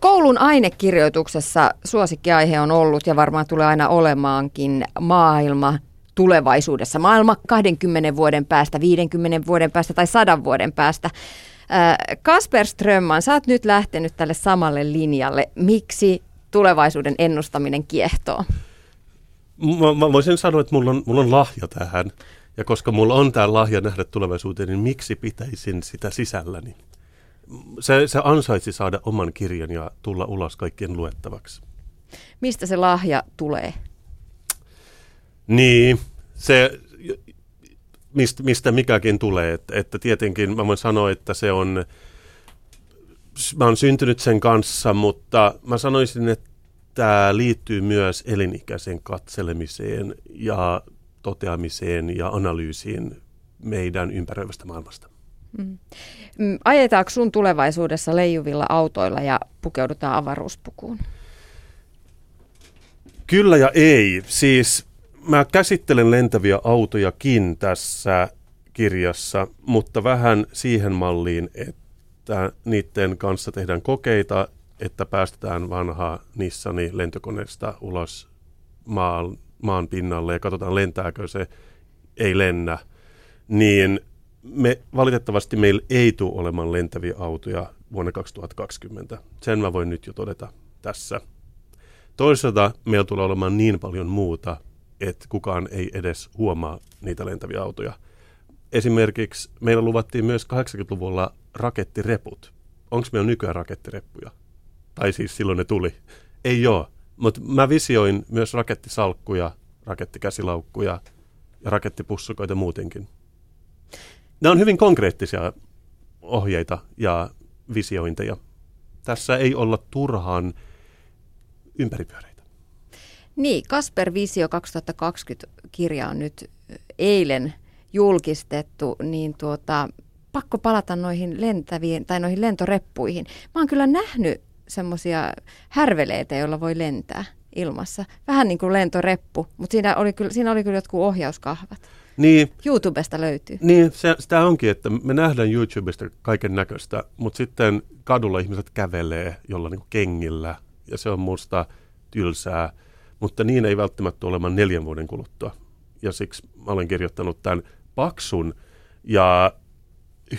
Koulun ainekirjoituksessa suosikkiaihe on ollut ja varmaan tulee aina olemaankin maailma tulevaisuudessa. Maailma 20 vuoden päästä, 50 vuoden päästä tai 100 vuoden päästä. Kasper Strömman, sä oot nyt lähtenyt tälle samalle linjalle. Miksi tulevaisuuden ennustaminen kiehtoo? Mä, mä voisin sanoa, että mulla on, mulla on lahja tähän. Ja koska mulla on tämä lahja nähdä tulevaisuuteen, niin miksi pitäisin sitä sisälläni? Se, se ansaitsi saada oman kirjan ja tulla ulos kaikkien luettavaksi. Mistä se lahja tulee? Niin, se, mistä, mistä mikäkin tulee. Että, että tietenkin mä voin sanoa, että se on, mä oon syntynyt sen kanssa, mutta mä sanoisin, että tämä liittyy myös elinikäiseen katselemiseen ja toteamiseen ja analyysiin meidän ympäröivästä maailmasta. Mm. Ajetaanko sun tulevaisuudessa leijuvilla autoilla ja pukeudutaan avaruuspukuun? Kyllä ja ei. Siis mä käsittelen lentäviä autojakin tässä kirjassa, mutta vähän siihen malliin, että niiden kanssa tehdään kokeita, että päästetään vanha Nissani lentokoneesta ulos maan, maan pinnalle ja katsotaan lentääkö se, ei lennä, niin me, valitettavasti meillä ei tule olemaan lentäviä autoja vuonna 2020. Sen mä voin nyt jo todeta tässä. Toisaalta meillä tulee olemaan niin paljon muuta, että kukaan ei edes huomaa niitä lentäviä autoja. Esimerkiksi meillä luvattiin myös 80-luvulla rakettireput. Onko meillä nykyään rakettireppuja? Tai siis silloin ne tuli. Ei ole. Mutta mä visioin myös rakettisalkkuja, rakettikäsilaukkuja ja rakettipussukoita muutenkin. Nämä on hyvin konkreettisia ohjeita ja visiointeja. Tässä ei olla turhaan ympäripyöreitä. Niin, Kasper Visio 2020 kirja on nyt eilen julkistettu, niin tuota, pakko palata noihin lentäviin tai noihin lentoreppuihin. Mä oon kyllä nähnyt semmoisia härveleitä, joilla voi lentää ilmassa. Vähän niin kuin lentoreppu, mutta siinä oli kyllä, siinä oli kyllä jotkut ohjauskahvat. Niin, YouTubesta löytyy. Niin, se, sitä onkin, että me nähdään YouTubesta kaiken näköistä, mutta sitten kadulla ihmiset kävelee jollain niin kengillä, ja se on musta tylsää, mutta niin ei välttämättä ole neljän vuoden kuluttua. Ja siksi mä olen kirjoittanut tämän paksun ja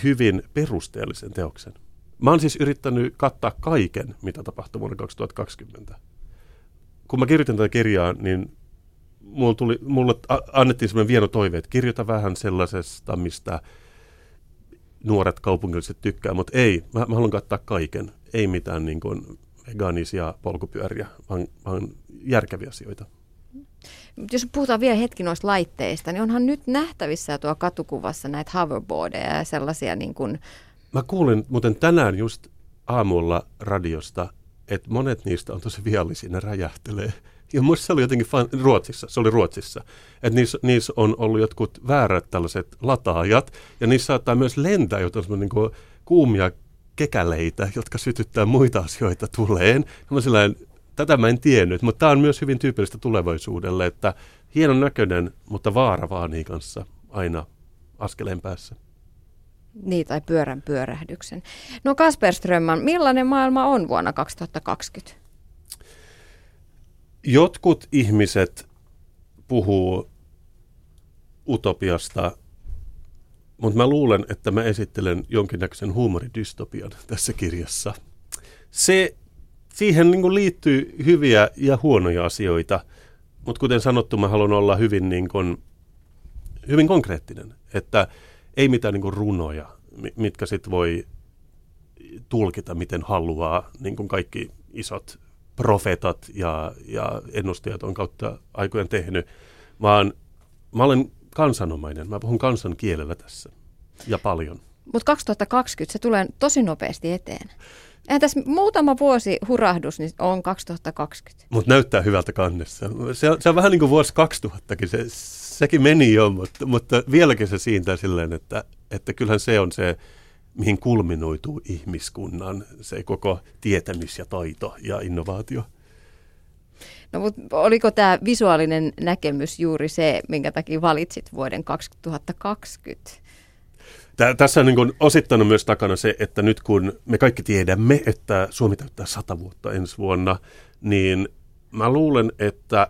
hyvin perusteellisen teoksen. Mä oon siis yrittänyt kattaa kaiken, mitä tapahtuu vuonna 2020. Kun mä kirjoitin tätä kirjaa, niin mulle, tuli, mulle annettiin sellainen vieno toive, että kirjoita vähän sellaisesta, mistä nuoret kaupungilliset tykkää, mutta ei, mä, mä haluan kattaa kaiken. Ei mitään niin kuin vegaanisia polkupyöriä, vaan, vaan järkeviä asioita. Jos puhutaan vielä hetki noista laitteista, niin onhan nyt nähtävissä tuo katukuvassa näitä hoverboardeja ja sellaisia niin kuin Mä kuulin muuten tänään just aamulla radiosta, että monet niistä on tosi viallisia, ne räjähtelee. Ja muista se oli jotenkin fan, Ruotsissa, se oli Ruotsissa, että niissä, niissä on ollut jotkut väärät tällaiset lataajat, ja niissä saattaa myös lentää jotain niin kuin kuumia kekäleitä, jotka sytyttää muita asioita tuleen. Mä sillain, tätä mä en tiennyt, mutta tämä on myös hyvin tyypillistä tulevaisuudelle, että hienon näköinen, mutta vaara vaanii kanssa aina askeleen päässä. Niin, tai pyörän pyörähdyksen. No Kasper Strömman, millainen maailma on vuonna 2020? Jotkut ihmiset puhuu utopiasta, mutta mä luulen, että mä esittelen jonkinnäköisen huumoridystopian tässä kirjassa. Se, siihen niin liittyy hyviä ja huonoja asioita, mutta kuten sanottu, mä haluan olla hyvin, niin kuin, hyvin konkreettinen, että – ei mitään niin runoja, mitkä sitten voi tulkita miten haluaa, niin kuin kaikki isot profeetat ja, ja ennustajat on kautta aikojen tehnyt, vaan mä olen kansanomainen, mä puhun kansan kielellä tässä ja paljon. Mutta 2020 se tulee tosi nopeasti eteen. Eihän tässä muutama vuosi hurahdus, niin on 2020. Mutta näyttää hyvältä kannessa. Se on, se on vähän niin kuin vuosi 2000kin. Se, sekin meni jo, mutta, mutta vieläkin se siintää silleen, että, että kyllähän se on se, mihin kulminoituu ihmiskunnan se koko tietämys ja taito ja innovaatio. No mutta oliko tämä visuaalinen näkemys juuri se, minkä takia valitsit vuoden 2020? Tää, tässä on niin osittanut myös takana se, että nyt kun me kaikki tiedämme, että Suomi täyttää sata vuotta ensi vuonna, niin mä luulen, että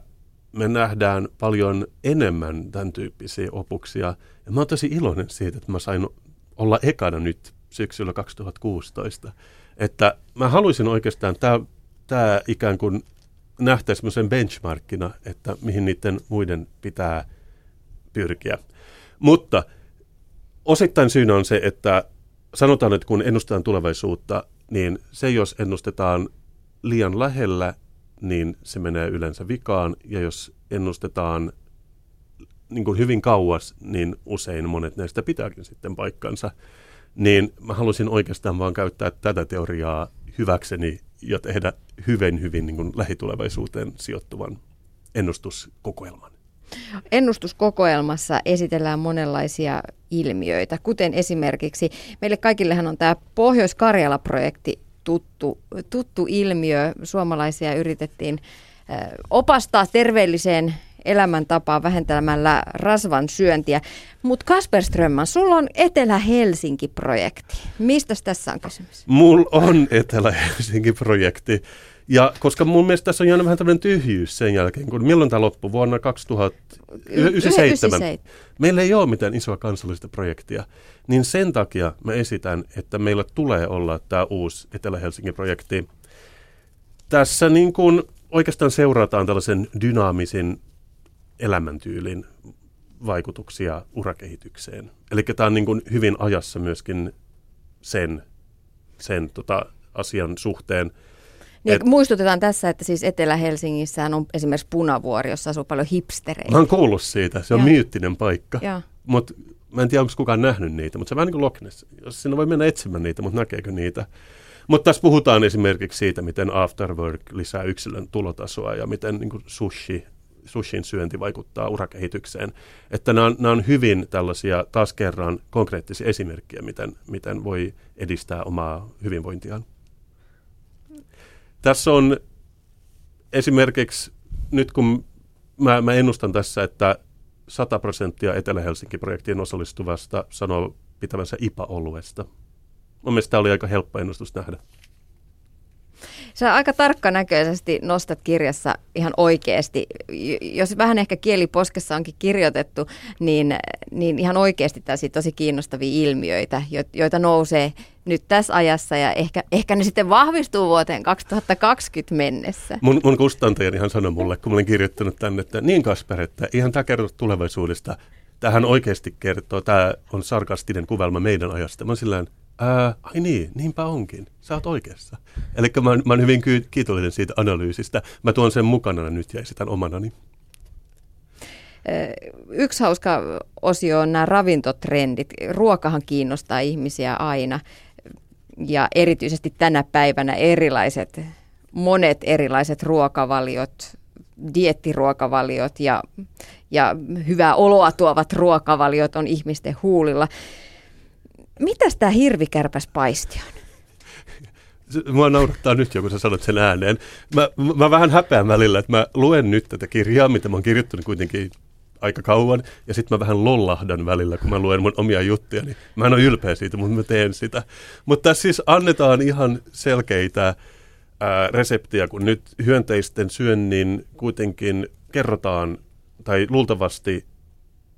me nähdään paljon enemmän tämän tyyppisiä opuksia. Ja mä oon tosi iloinen siitä, että mä sain olla ekana nyt syksyllä 2016. Että mä haluaisin oikeastaan, tämä ikään kuin nähtäisi sen benchmarkkina, että mihin niiden muiden pitää pyrkiä. Mutta osittain syynä on se, että sanotaan, että kun ennustetaan tulevaisuutta, niin se jos ennustetaan liian lähellä, niin se menee yleensä vikaan. Ja jos ennustetaan niin kuin hyvin kauas, niin usein monet näistä pitääkin sitten paikkansa. Niin mä halusin oikeastaan vaan käyttää tätä teoriaa hyväkseni ja tehdä hyvin, hyvin niin kuin lähitulevaisuuteen sijoittuvan ennustuskokoelman. Ennustuskokoelmassa esitellään monenlaisia ilmiöitä, kuten esimerkiksi meille kaikillehan on tämä Pohjois-Karjala-projekti tuttu, tuttu ilmiö. Suomalaisia yritettiin opastaa terveelliseen elämäntapaa vähentämällä rasvan syöntiä. Mutta Kasper Strömman, sulla on Etelä-Helsinki-projekti. Mistä tässä on kysymys? Mulla on Etelä-Helsinki-projekti. Ja koska mun mielestä tässä on jäänyt vähän tämmöinen tyhjyys sen jälkeen, kun milloin tämä loppui? Vuonna 2097. Meillä ei ole mitään isoa kansallista projektia. Niin sen takia mä esitän, että meillä tulee olla tämä uusi Etelä-Helsingin projekti. Tässä niin kuin oikeastaan seurataan tällaisen dynaamisen elämäntyylin vaikutuksia urakehitykseen. Eli tämä on niin kuin hyvin ajassa myöskin sen, sen tota asian suhteen. Niin, et, muistutetaan tässä, että siis Etelä-Helsingissä on esimerkiksi Punavuori, jossa asuu paljon hipstereitä. Mä oon kuullut siitä, se on ja. myyttinen paikka. Mutta mä en tiedä, onko kukaan nähnyt niitä, mutta se on vähän niin kuin Loch Ness. Jos sinne voi mennä etsimään niitä, mutta näkeekö niitä. Mutta tässä puhutaan esimerkiksi siitä, miten afterwork lisää yksilön tulotasoa ja miten niin sushi sushin syönti vaikuttaa urakehitykseen. Että nämä on, nämä on hyvin tällaisia taas kerran konkreettisia esimerkkejä, miten, miten voi edistää omaa hyvinvointiaan. Tässä on esimerkiksi nyt kun mä, mä ennustan tässä, että 100 prosenttia Etelä-Helsinki-projektien osallistuvasta sanoo pitävänsä IPA-oluesta. Mun mielestä tämä oli aika helppo ennustus nähdä. Sä aika tarkkanäköisesti nostat kirjassa ihan oikeasti. Jos vähän ehkä kieliposkessa onkin kirjoitettu, niin, niin ihan oikeasti tässä tosi kiinnostavia ilmiöitä, joita nousee nyt tässä ajassa ja ehkä, ehkä ne sitten vahvistuu vuoteen 2020 mennessä. Mun, mun kustantajani sanoi mulle, kun mä olin kirjoittanut tänne, että niin Kasper, että ihan tämä kertoo tulevaisuudesta. Tähän oikeasti kertoo, tämä on sarkastinen kuvelma meidän ajasta. Mä sillään, Ää, ai niin, niinpä onkin. Sä oot oikeassa. Eli mä, mä oon hyvin kiitollinen siitä analyysistä. Mä tuon sen mukana nyt ja esitän omanani. Yksi hauska osio on nämä ravintotrendit. Ruokahan kiinnostaa ihmisiä aina ja erityisesti tänä päivänä erilaiset, monet erilaiset ruokavaliot, diettiruokavaliot ja, ja hyvää oloa tuovat ruokavaliot on ihmisten huulilla. Mitäs tämä hirvikärpäs paisti on? Mua naurattaa nyt joku sä sanot sen ääneen. Mä, mä vähän häpeän välillä, että mä luen nyt tätä kirjaa, mitä mä oon kirjoittanut kuitenkin aika kauan, ja sitten mä vähän lollahdan välillä, kun mä luen mun omia juttuja, niin mä en ole ylpeä siitä, mutta mä teen sitä. Mutta tässä siis annetaan ihan selkeitä ää, reseptiä, kun nyt hyönteisten syönnin kuitenkin kerrotaan, tai luultavasti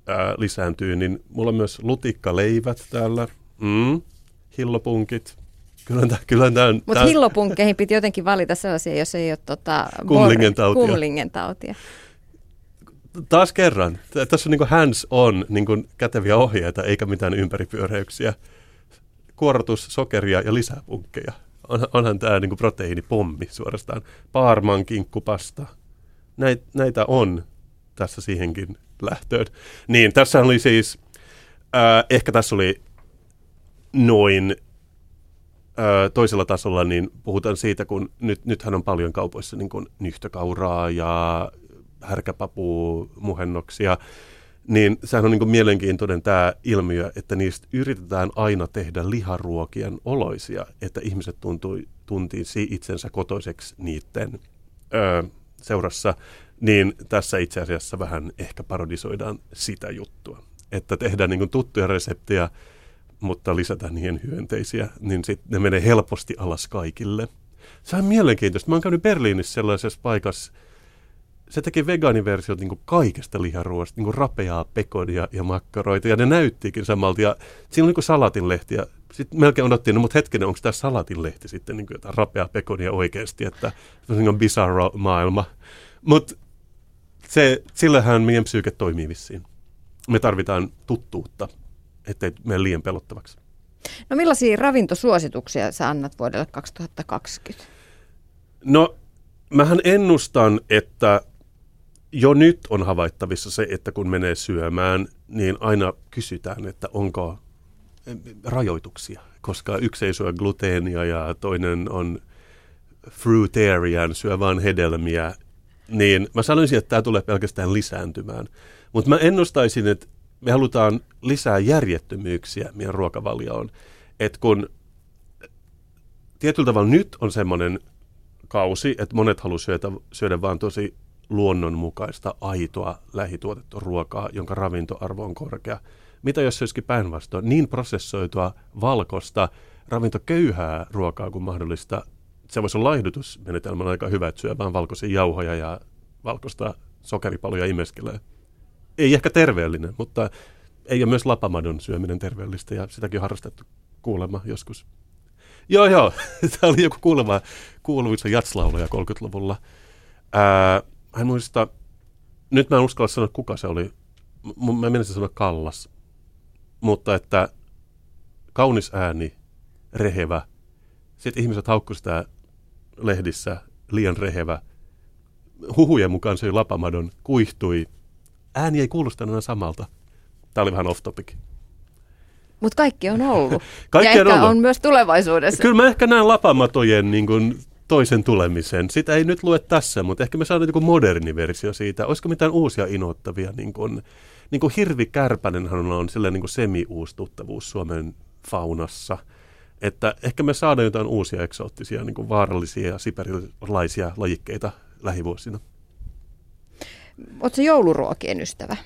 ää, lisääntyy, niin mulla on myös lutikkaleivät täällä, Mm, hillopunkit. Kyllä, tämä, kyllä tämä Mutta tämä... hillopunkkeihin piti jotenkin valita sellaisia, jos ei ole tota, kumlingen tautia. Kumlingen tautia. Taas kerran, tässä on niin hands on niin käteviä ohjeita, eikä mitään ympäripyöräyksiä. Kuorotus, sokeria ja lisää punkkeja. On, onhan tämä niin proteiinipommi suorastaan. Parman kinkkupasta. Näit, näitä on tässä siihenkin lähtöön. Niin, tässä oli siis, äh, ehkä tässä oli noin ö, toisella tasolla, niin puhutaan siitä, kun nyt, nythän on paljon kaupoissa niin kuin nyhtökauraa ja härkäpapu-muhennoksia, niin sehän on niin kuin mielenkiintoinen tämä ilmiö, että niistä yritetään aina tehdä liharuokien oloisia, että ihmiset tuntui, tuntisi itsensä kotoiseksi niiden ö, seurassa, niin tässä itse asiassa vähän ehkä parodisoidaan sitä juttua. Että tehdään niin tuttuja reseptejä, mutta lisätään niihin hyönteisiä, niin sitten ne menee helposti alas kaikille. Se on mielenkiintoista. Mä oon käynyt Berliinissä sellaisessa paikassa, se teki vegaaniversiot niin kaikesta liharuoasta, niin rapeaa pekonia ja makkaroita, ja ne näyttiikin samalta. Ja siinä oli niin salatinlehti, ja sitten melkein odottiin, no mutta hetkinen, onko tämä salatinlehti sitten niin jotain rapeaa pekonia oikeasti, että se on niin bizarro maailma. Mutta sillähän meidän psyyke toimii vissiin. Me tarvitaan tuttuutta, ettei mene liian pelottavaksi. No millaisia ravintosuosituksia sä annat vuodelle 2020? No, mähän ennustan, että jo nyt on havaittavissa se, että kun menee syömään, niin aina kysytään, että onko rajoituksia, koska yksi ei syö gluteenia ja toinen on fruitarian, syö vain hedelmiä, niin mä sanoisin, että tämä tulee pelkästään lisääntymään. Mutta mä ennustaisin, että me halutaan lisää järjettömyyksiä meidän ruokavalioon. Että kun tietyllä tavalla nyt on semmoinen kausi, että monet haluaisivat syödä, syödä vaan tosi luonnonmukaista, aitoa, lähituotettua ruokaa, jonka ravintoarvo on korkea. Mitä jos se olisikin päinvastoin? Niin prosessoitua, valkosta, ravintoköyhää ruokaa kuin mahdollista. Se voisi olla laihdutusmenetelmän aika hyvä, että syö vain valkoisia jauhoja ja valkoista sokeripaloja imeskelee. Ei ehkä terveellinen, mutta ei ole myös lapamadon syöminen terveellistä ja sitäkin on harrastettu kuulemma joskus. Joo, joo. Tämä oli joku kuulema kuuluisa jatslaulaja 30-luvulla. Ää, hän muista, nyt mä en uskalla sanoa, kuka se oli. Mä menisin sanoa Kallas. Mutta että kaunis ääni, rehevä. Sitten ihmiset haukku sitä lehdissä, liian rehevä. Huhujen mukaan se lapamadon, kuihtui. Ääni ei kuulostanut enää samalta. Tämä oli vähän off topic. Mutta kaikki on ollut. kaikki ja on ollut. on myös tulevaisuudessa. Kyllä mä ehkä näen lapamatojen niin kuin, toisen tulemisen. Sitä ei nyt lue tässä, mutta ehkä me saadaan niin moderni versio siitä. Olisiko mitään uusia innoittavia? Niin kuin, niin kuin Hirvi Kärpänenhän on sellainen niin kuin semi-uusi tuttavuus Suomen faunassa. Että ehkä me saadaan jotain uusia eksoottisia, niin kuin vaarallisia ja siperilaisia lajikkeita lähivuosina. Oletko jouluruokien ystävä?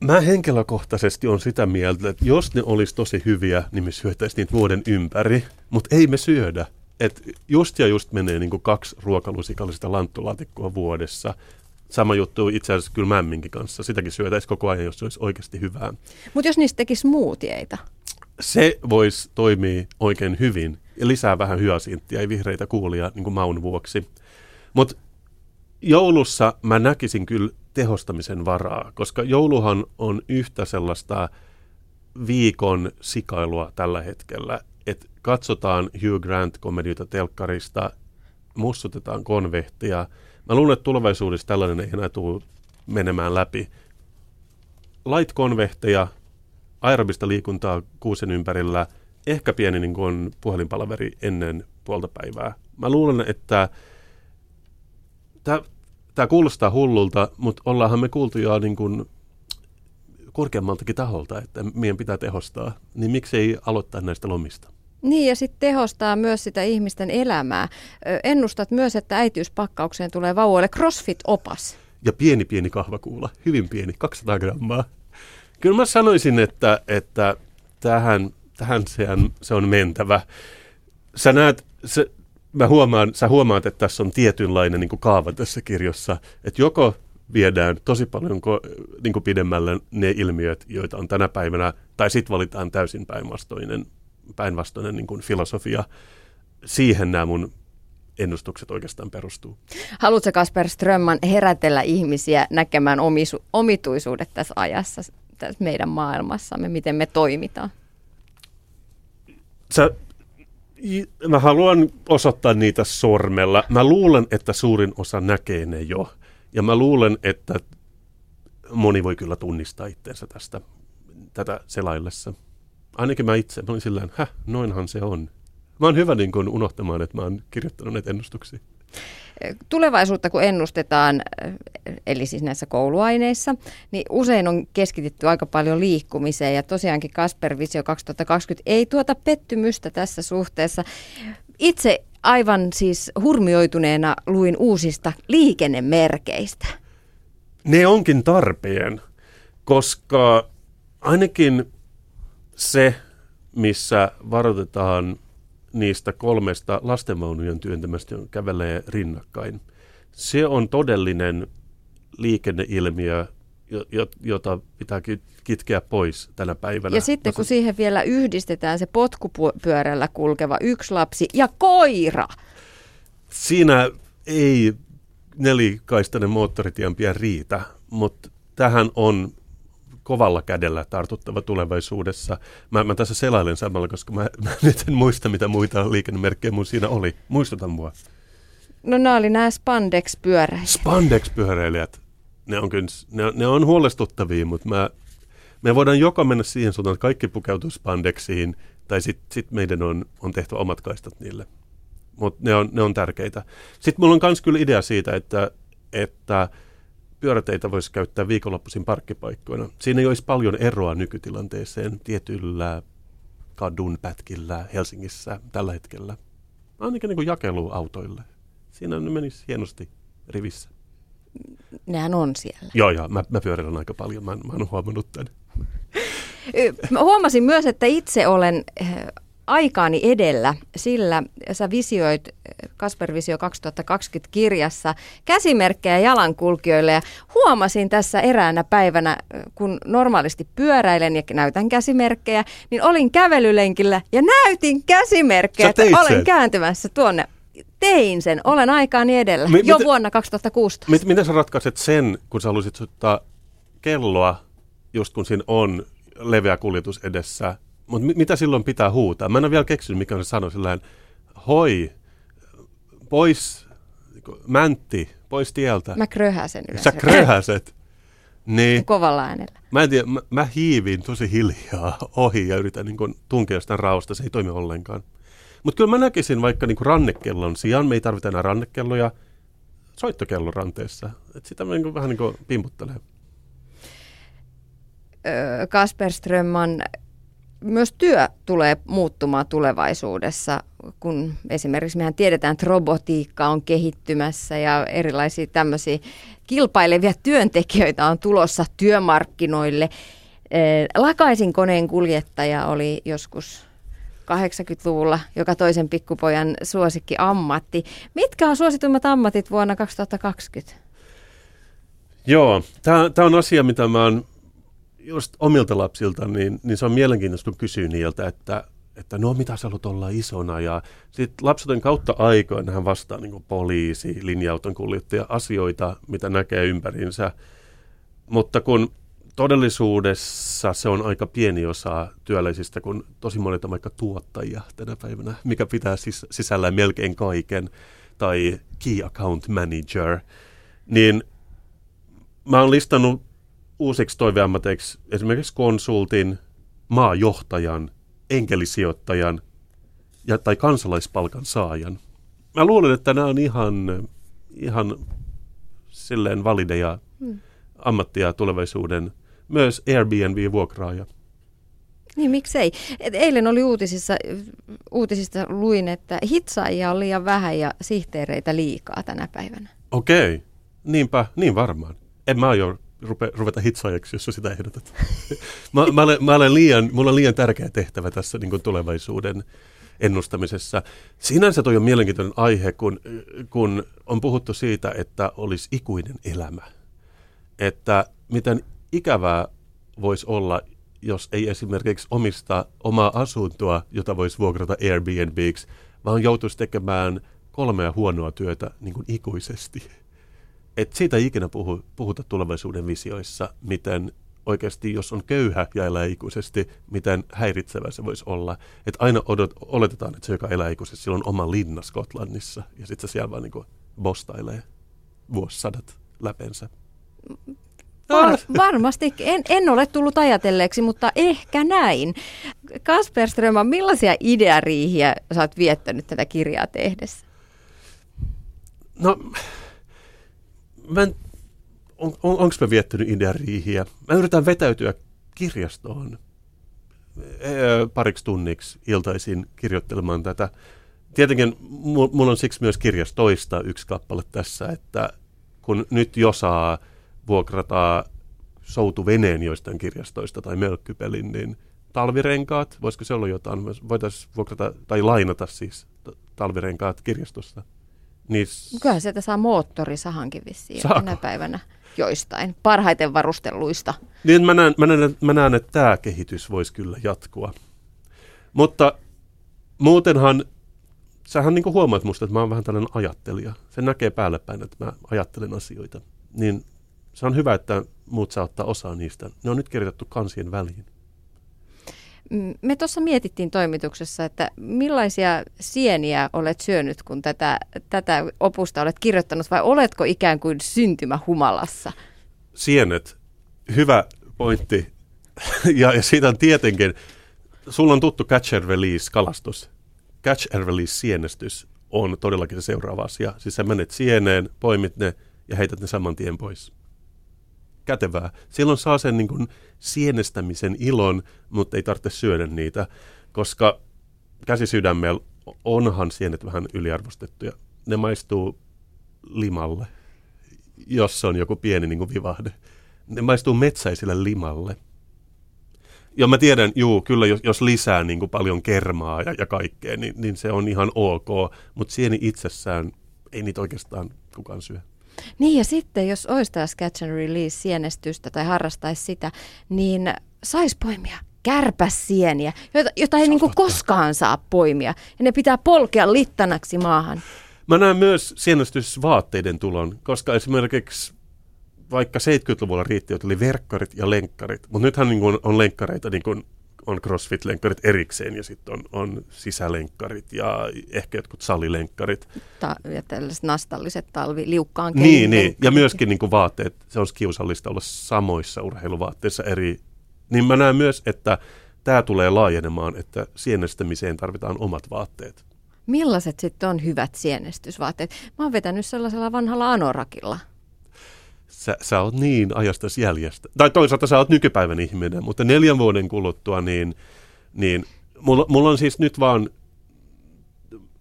Mä henkilökohtaisesti on sitä mieltä, että jos ne olisi tosi hyviä, niin me syötäisiin niitä vuoden ympäri, mutta ei me syödä. Et just ja just menee niin kaksi ruokalusikallista lanttulaatikkoa vuodessa. Sama juttu itse asiassa kyllä mämminkin kanssa. Sitäkin syötäisiin koko ajan, jos se olisi oikeasti hyvää. Mutta jos niistä tekisi muutieita? Se voisi toimia oikein hyvin lisää vähän hyasinttia ja vihreitä kuulia niin kuin maun vuoksi. Mutta joulussa mä näkisin kyllä tehostamisen varaa, koska jouluhan on yhtä sellaista viikon sikailua tällä hetkellä, että katsotaan Hugh Grant-komedioita telkkarista, mussutetaan konvehtia. Mä luulen, että tulevaisuudessa tällainen ei enää tule menemään läpi. Light-konvehteja, aerobista liikuntaa kuusen ympärillä, ehkä pieni niin kuin puhelinpalaveri ennen puolta päivää. Mä luulen, että tämä kuulostaa hullulta, mutta ollaanhan me kuultu jo niin kuin korkeammaltakin taholta, että meidän pitää tehostaa. Niin miksei aloittaa näistä lomista? Niin ja sitten tehostaa myös sitä ihmisten elämää. Ennustat myös, että äitiyspakkaukseen tulee vauvoille CrossFit-opas. Ja pieni pieni kahvakuula, hyvin pieni, 200 grammaa. Kyllä mä sanoisin, että, että tähän, tähän se, on, se on mentävä. Sä näet, se, mä huomaan, sä huomaat, että tässä on tietynlainen niin kaava tässä kirjassa, että joko viedään tosi paljon ko- niin kuin pidemmälle ne ilmiöt, joita on tänä päivänä, tai sitten valitaan täysin päinvastoinen päinvastainen niin kuin filosofia. Siihen nämä mun ennustukset oikeastaan perustuu. Haluatko Kasper Strömman herätellä ihmisiä näkemään omisu- omituisuudet tässä ajassa, tässä meidän maailmassamme, miten me toimitaan? Sä, mä haluan osoittaa niitä sormella. Mä luulen, että suurin osa näkee ne jo. Ja mä luulen, että moni voi kyllä tunnistaa itseensä tästä, tätä selaillessa ainakin mä itse, mä olin sillä häh, noinhan se on. Mä oon hyvä niin kun unohtamaan, että mä oon kirjoittanut näitä ennustuksia. Tulevaisuutta kun ennustetaan, eli siis näissä kouluaineissa, niin usein on keskitytty aika paljon liikkumiseen ja tosiaankin Kasper Visio 2020 ei tuota pettymystä tässä suhteessa. Itse aivan siis hurmioituneena luin uusista liikennemerkeistä. Ne onkin tarpeen, koska ainakin se, missä varoitetaan niistä kolmesta lastenvaunujen työntämästä, kävelee rinnakkain. Se on todellinen liikenneilmiö, jota pitää kitkeä pois tänä päivänä. Ja sitten kun siihen vielä yhdistetään se potkupyörällä kulkeva yksi lapsi ja koira. Siinä ei nelikaistainen moottoritien pian riitä, mutta tähän on kovalla kädellä tartuttava tulevaisuudessa. Mä, mä tässä selailen samalla, koska mä, mä nyt en muista, mitä muita liikennemerkkejä mun siinä oli. Muistutan mua. No nämä oli nämä spandex-pyöräilijät. Spandex-pyöräilijät. Ne on, kyllä, ne, ne on huolestuttavia, mutta mä, me voidaan joko mennä siihen suuntaan, että kaikki pukeutuu spandexiin, tai sitten sit meidän on, on tehty omat kaistat niille. Mutta ne on, ne on tärkeitä. Sitten mulla on myös kyllä idea siitä, että, että pyöräteitä voisi käyttää viikonloppuisin parkkipaikkoina. Siinä ei olisi paljon eroa nykytilanteeseen tietyllä kadun pätkillä Helsingissä tällä hetkellä. Ainakin niin kuin jakeluautoille. Siinä ne menisi hienosti rivissä. Nehän on siellä. Joo, joo. Mä, mä pyöräilen aika paljon. Mä, mä oon huomannut tämän. Mä huomasin myös, että itse olen eh, aikaani edellä, sillä sä visioit eh, Kasper Visio 2020 kirjassa käsimerkkejä jalankulkijoille ja huomasin tässä eräänä päivänä, eh, kun normaalisti pyöräilen ja näytän käsimerkkejä, niin olin kävelylenkillä ja näytin käsimerkkejä, että olen sen. kääntymässä tuonne tein sen, olen aikaani edellä, Mi- jo mit, vuonna 2016. Mit, miten sä ratkaiset sen, kun sä haluaisit ottaa kelloa, just kun siinä on leveä kuljetus edessä, mutta mit, mitä silloin pitää huutaa? Mä en ole vielä keksinyt, mikä on se sano sillä hoi, pois, mäntti, pois tieltä. Mä kröhäsen yleensä. Sä kröhäset. Niin. Kovalla äänellä. Mä en tiedä, mä, mä hiivin tosi hiljaa ohi ja yritän niin tunkea jostain rausta, se ei toimi ollenkaan. Mutta kyllä mä näkisin vaikka niin rannekellon sijaan, me ei tarvita enää rannekelloja, soittokello ranteessa. Et sitä mä niin vähän niin kuin pimputtelee. Kasper Strömman, myös työ tulee muuttumaan tulevaisuudessa, kun esimerkiksi mehän tiedetään, että robotiikka on kehittymässä ja erilaisia tämmöisiä kilpailevia työntekijöitä on tulossa työmarkkinoille. Lakaisin koneen kuljettaja oli joskus 80-luvulla joka toisen pikkupojan suosikki ammatti. Mitkä on suosituimmat ammatit vuonna 2020? Joo, tämä on asia, mitä mä oon just omilta lapsilta, niin, niin se on mielenkiintoista, kun kysyy niiltä, että, että no mitä sä haluat olla isona. Ja sitten lapsuuden kautta aikoina hän vastaa niin poliisi, linja-auton kuljettaja, asioita, mitä näkee ympäriinsä. Mutta kun todellisuudessa se on aika pieni osa työläisistä, kun tosi monet on vaikka tuottajia tänä päivänä, mikä pitää sis- sisällään melkein kaiken, tai key account manager, niin mä oon listannut uusiksi toiveammateiksi esimerkiksi konsultin, maajohtajan, enkelisijoittajan ja, tai kansalaispalkan saajan. Mä luulen, että nämä on ihan, ihan silleen valideja hmm. ammattia tulevaisuuden myös Airbnb-vuokraaja. Niin miksei. Et eilen oli uutisissa, uutisista luin, että hitsaajia on liian vähän ja sihteereitä liikaa tänä päivänä. Okei, niinpä, niin varmaan. En mä aio rupe, ruveta hitsaajaksi, jos sitä ehdotat. mä, mä, olen, mä olen liian, mulla on liian tärkeä tehtävä tässä niin tulevaisuuden ennustamisessa. Sinänsä toi on mielenkiintoinen aihe, kun, kun on puhuttu siitä, että olisi ikuinen elämä. Että miten ikävää voisi olla, jos ei esimerkiksi omista omaa asuntoa, jota voisi vuokrata Airbnbiksi, vaan joutuisi tekemään kolmea huonoa työtä niin kuin ikuisesti. Et siitä ei ikinä puhu, puhuta tulevaisuuden visioissa, miten oikeasti, jos on köyhä ja elää ikuisesti, miten häiritsevä se voisi olla. Että aina odot, oletetaan, että se, joka elää ikuisesti, sillä on oma linna Skotlannissa, ja sitten se siellä vaan niin bostailee vuosisadat läpensä. Var, varmasti. En, en ole tullut ajatelleeksi, mutta ehkä näin. Kasper Ströman, millaisia ideariihiä sä oot viettänyt tätä kirjaa tehdessä? No, mä en, on, on, onko mä viettänyt ideariihiä? Mä yritän vetäytyä kirjastoon pariksi tunniksi iltaisin kirjoittelemaan tätä. Tietenkin mulla on siksi myös kirjastoista yksi kappale tässä, että kun nyt jo saa vuokrataan soutuveneen joistain kirjastoista tai mölkkypelin, niin talvirenkaat, voisiko se olla jotain, voitaisiin vuokrata tai lainata siis talvirenkaat kirjastosta. Niis... Kyllähän sieltä saa moottorisahankin vissiin tänä päivänä joistain parhaiten varustelluista. Niin, mä näen, mä, näen, mä näen, että tämä kehitys voisi kyllä jatkua. Mutta muutenhan, sähän niin huomaat musta, että mä oon vähän tällainen ajattelija. Se näkee päälle päin, että mä ajattelen asioita. Niin se on hyvä, että muut saa ottaa osaa niistä. Ne on nyt kirjoitettu kansien väliin. Mm, me tuossa mietittiin toimituksessa, että millaisia sieniä olet syönyt, kun tätä, tätä opusta olet kirjoittanut, vai oletko ikään kuin syntymähumalassa? Sienet, hyvä pointti. ja, ja siitä on tietenkin, sulla on tuttu catch and release kalastus. Catch and release sienestys on todellakin se seuraava asia. Siis sä menet sieneen, poimit ne ja heität ne saman tien pois kätevää. Silloin saa sen niin kuin sienestämisen ilon, mutta ei tarvitse syödä niitä, koska käsisydämellä onhan sienet vähän yliarvostettuja. Ne maistuu limalle, jos on joku pieni niin kuin vivahde. Ne maistuu metsäiselle limalle. Ja mä tiedän, juu, kyllä jos, jos lisää niin kuin paljon kermaa ja, ja kaikkea, niin, niin se on ihan ok, mutta sieni itsessään ei niitä oikeastaan kukaan syö. Niin ja sitten, jos olisi taas catch and release sienestystä tai harrastaisi sitä, niin saisi poimia kärpäsieniä, joita, jota ei niin kuin koskaan saa poimia. Ja ne pitää polkea littanaksi maahan. Mä näen myös sienestysvaatteiden tulon, koska esimerkiksi vaikka 70-luvulla riitti, että oli verkkarit ja lenkkarit, mutta nythän niin kuin on lenkkareita niin kuin on CrossFit-lenkkarit erikseen ja sitten on, on sisälenkkarit ja ehkä jotkut salilenkkarit. Ta- ja tällaiset nastalliset talvi, liukkaan Niin, niin. ja myöskin niin kuin vaatteet, se olisi kiusallista olla samoissa urheiluvaatteissa eri. Niin mä näen myös, että tämä tulee laajenemaan, että sienestämiseen tarvitaan omat vaatteet. Millaiset sitten on hyvät sienestysvaatteet? Mä oon vetänyt sellaisella vanhalla anorakilla sä, sä oot niin ajasta jäljestä. Tai toisaalta sä oot nykypäivän ihminen, mutta neljän vuoden kuluttua niin, niin mulla, mulla on siis nyt vaan,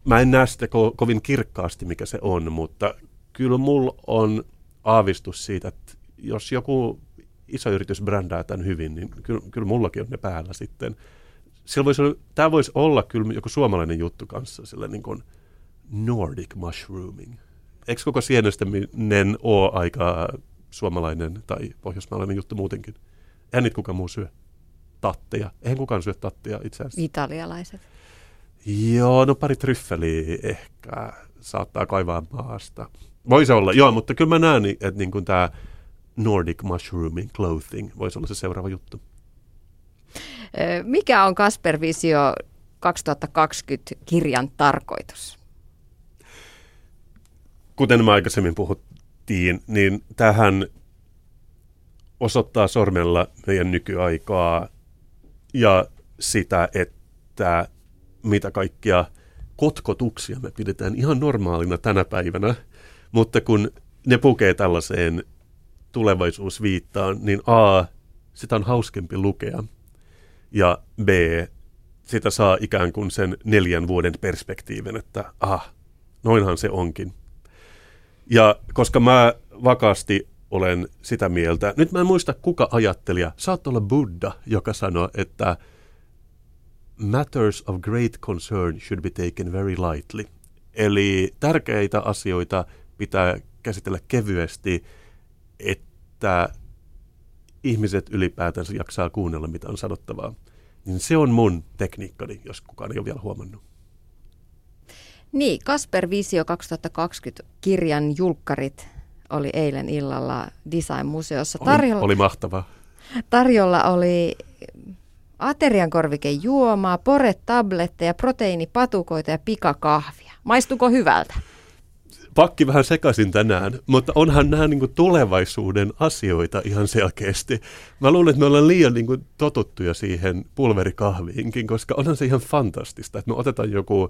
mä en näe sitä ko- kovin kirkkaasti mikä se on, mutta kyllä mulla on aavistus siitä, että jos joku iso yritys brändää tämän hyvin, niin kyllä, kyllä mullakin on ne päällä sitten. olla, tämä voisi olla kyllä joku suomalainen juttu kanssa, sillä niin kuin Nordic mushrooming eikö koko sienestäminen ole aika suomalainen tai pohjoismaalainen juttu muutenkin? Eihän niitä kukaan muu syö. Tatteja. Eihän kukaan syö tatteja itse asiassa. Italialaiset. Joo, no pari tryffeliä ehkä saattaa kaivaa maasta. Voisi olla, joo, mutta kyllä mä näen, että niin tämä Nordic mushrooming clothing voisi olla se seuraava juttu. Mikä on Kasper Visio 2020 kirjan tarkoitus? Kuten me aikaisemmin puhuttiin, niin tähän osoittaa sormella meidän nykyaikaa ja sitä, että mitä kaikkia kotkotuksia me pidetään ihan normaalina tänä päivänä, mutta kun ne pukee tällaiseen tulevaisuusviittaan, niin A, sitä on hauskempi lukea, ja B, sitä saa ikään kuin sen neljän vuoden perspektiivin, että ah, noinhan se onkin. Ja koska mä vakaasti olen sitä mieltä, nyt mä en muista kuka ajattelija, saat olla Buddha, joka sanoi, että matters of great concern should be taken very lightly. Eli tärkeitä asioita pitää käsitellä kevyesti, että ihmiset ylipäätänsä jaksaa kuunnella, mitä on sanottavaa. Niin se on mun tekniikkani, jos kukaan ei ole vielä huomannut. Niin, Kasper Visio 2020 kirjan julkkarit oli eilen illalla Design-museossa. Tarjolla, oli, oli mahtavaa. Tarjolla oli aterian juomaa, pore-tabletteja, proteiinipatukoita ja pikakahvia. Maistuko hyvältä? Pakki vähän sekaisin tänään, mutta onhan nämä niin kuin tulevaisuuden asioita ihan selkeästi. Mä luulen, että me ollaan liian niin kuin totuttuja siihen pulverikahviinkin, koska onhan se ihan fantastista, että me otetaan joku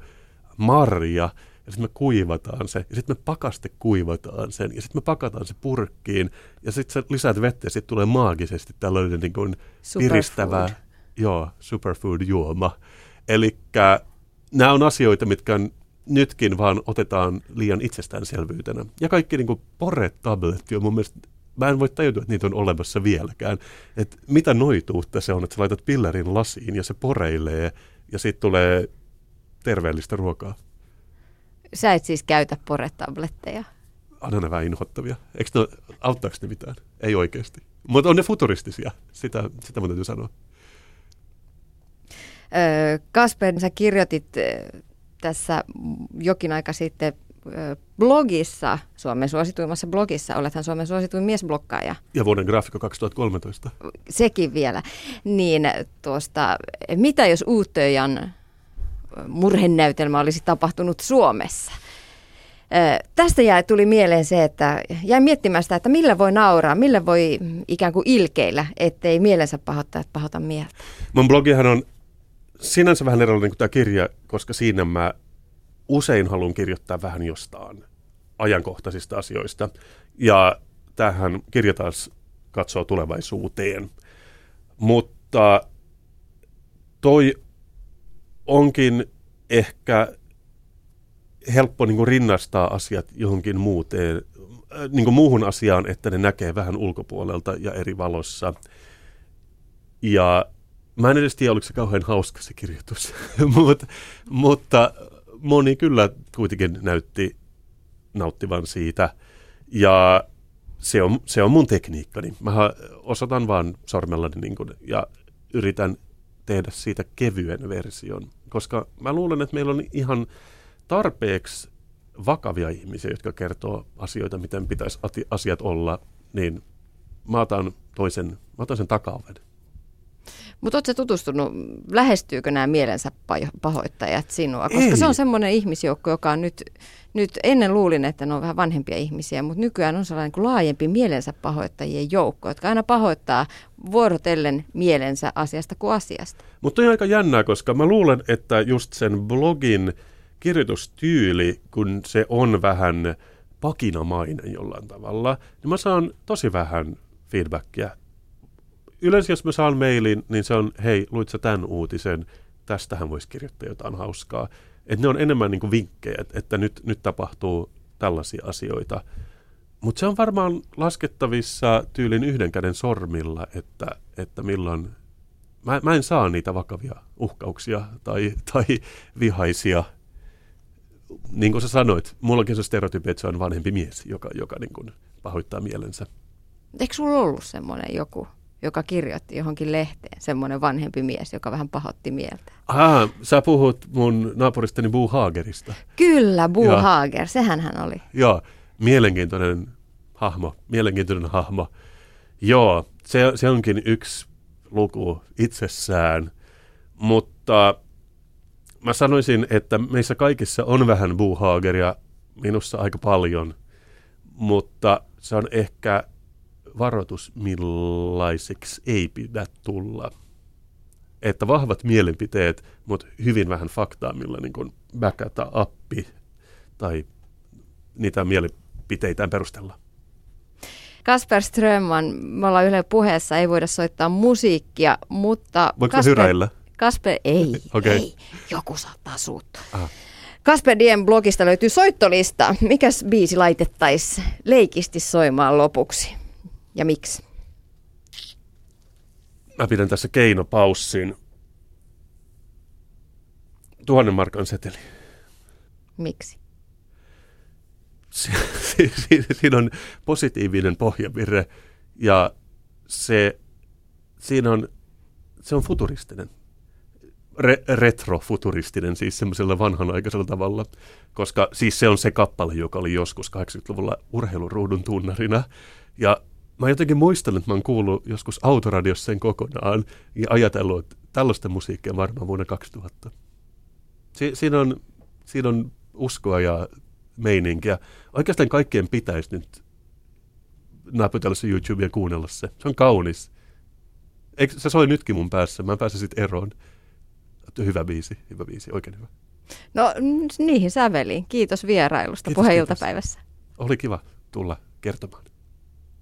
marja, ja sitten me kuivataan se, ja sitten me pakaste kuivataan sen, ja sitten me pakataan se purkkiin, ja sitten sä lisäät vettä, ja sitten tulee maagisesti tällainen niin kuin piristävä joo, superfood-juoma. Eli nämä on asioita, mitkä on nytkin vaan otetaan liian itsestäänselvyytenä. Ja kaikki niin kuin pore-tabletti on mun mielestä mä en voi tajuta, että niitä on olemassa vieläkään. Että mitä noituutta se on, että sä laitat pillerin lasiin ja se poreilee ja sitten tulee terveellistä ruokaa. Sä et siis käytä poretabletteja? On ne vähän inhottavia. Eikö ne, auttaako ne mitään? Ei oikeasti. Mutta on ne futuristisia, sitä, sitä mun täytyy sanoa. Kasper, sä kirjoitit tässä jokin aika sitten blogissa, Suomen suosituimmassa blogissa, olethan Suomen suosituin miesblokkaaja. Ja vuoden graafikko 2013. Sekin vielä. Niin tuosta, mitä jos Uutöjan murhenäytelmä olisi tapahtunut Suomessa? Tästä jäi, tuli mieleen se, että jäin miettimään sitä, että millä voi nauraa, millä voi ikään kuin ilkeillä, ettei mielensä pahoittaa, pahota mieltä. Mun blogihan on sinänsä vähän erilainen kuin tämä kirja, koska siinä mä usein haluan kirjoittaa vähän jostain ajankohtaisista asioista. Ja tähän kirja taas katsoo tulevaisuuteen. Mutta toi onkin ehkä helppo niin kuin rinnastaa asiat johonkin muuteen, äh, niin kuin muuhun asiaan, että ne näkee vähän ulkopuolelta ja eri valossa. Ja mä en edes tiedä, oliko se kauhean hauska se kirjoitus, Mut, mutta moni kyllä kuitenkin näytti nauttivan siitä. Ja se on, se on mun tekniikkani. Mä osoitan vaan sormellani niin kuin, ja yritän tehdä siitä kevyen version. Koska mä luulen, että meillä on ihan tarpeeksi vakavia ihmisiä, jotka kertoo asioita, miten pitäisi asiat olla, niin mä otan toisen, mä otan sen takaoven. Mutta oletko tutustunut, lähestyykö nämä mielensä pahoittajat sinua? Koska Ei. se on semmoinen ihmisjoukko, joka on nyt, nyt ennen luulin, että ne on vähän vanhempia ihmisiä, mutta nykyään on sellainen kuin laajempi mielensä pahoittajien joukko, jotka aina pahoittaa vuorotellen mielensä asiasta kuin asiasta. Mutta on aika jännää, koska mä luulen, että just sen blogin kirjoitustyyli, kun se on vähän pakinamainen jollain tavalla, niin mä saan tosi vähän feedbackia yleensä jos mä saan mailin, niin se on, hei, luit sä tämän uutisen, tästähän voisi kirjoittaa jotain hauskaa. Että ne on enemmän niin kuin vinkkejä, että, että nyt, nyt tapahtuu tällaisia asioita. Mutta se on varmaan laskettavissa tyylin yhden käden sormilla, että, että milloin... Mä, mä en saa niitä vakavia uhkauksia tai, tai vihaisia. Niin kuin sä sanoit, mullakin se stereotypi, että se on vanhempi mies, joka, joka niin kuin pahoittaa mielensä. Eikö sulla ollut semmoinen joku joka kirjoitti johonkin lehteen, semmoinen vanhempi mies, joka vähän pahotti mieltä. Ah, sä puhut mun naapuristani Boo Hagerista. Kyllä, Boo ja, Hager, sehän hän oli. Joo, mielenkiintoinen hahmo, mielenkiintoinen hahmo. Joo, se, se onkin yksi luku itsessään, mutta mä sanoisin, että meissä kaikissa on vähän Boo Hageria, minussa aika paljon, mutta se on ehkä varoitus, millaiseksi ei pidä tulla. Että vahvat mielipiteet, mutta hyvin vähän faktaa, millä niin kuin backuta appi tai niitä mielipiteitä perustella. Kasper Strömman, me ollaan Yle puheessa, ei voida soittaa musiikkia, mutta... Voiko Kasper, hyräillä? Kasper, ei, okay. ei, joku saattaa suuttua. Aha. Kasper Dien blogista löytyy soittolista. Mikäs biisi laitettaisiin leikisti soimaan lopuksi? Ja miksi? Mä pidän tässä keinopaussin. Tuhannen markan seteli. Miksi? siinä on positiivinen pohjavirre ja se, siinä on, se on futuristinen. Re, retrofuturistinen, siis semmoisella vanhanaikaisella tavalla, koska siis se on se kappale, joka oli joskus 80-luvulla urheiluruudun tunnarina. Ja mä jotenkin muistelen, että mä oon kuullut joskus autoradiossa sen kokonaan ja ajatellut, että tällaista musiikkia varmaan vuonna 2000. Si- siinä, on, siinä on uskoa ja meininkiä. Oikeastaan kaikkien pitäisi nyt naputella se YouTube ja kuunnella se. Se on kaunis. Eikö, se soi nytkin mun päässä. Mä pääsen sitten eroon. Hyvä biisi, hyvä biisi, oikein hyvä. No niihin säveliin. Kiitos vierailusta puheiltapäivässä. Oli kiva tulla kertomaan.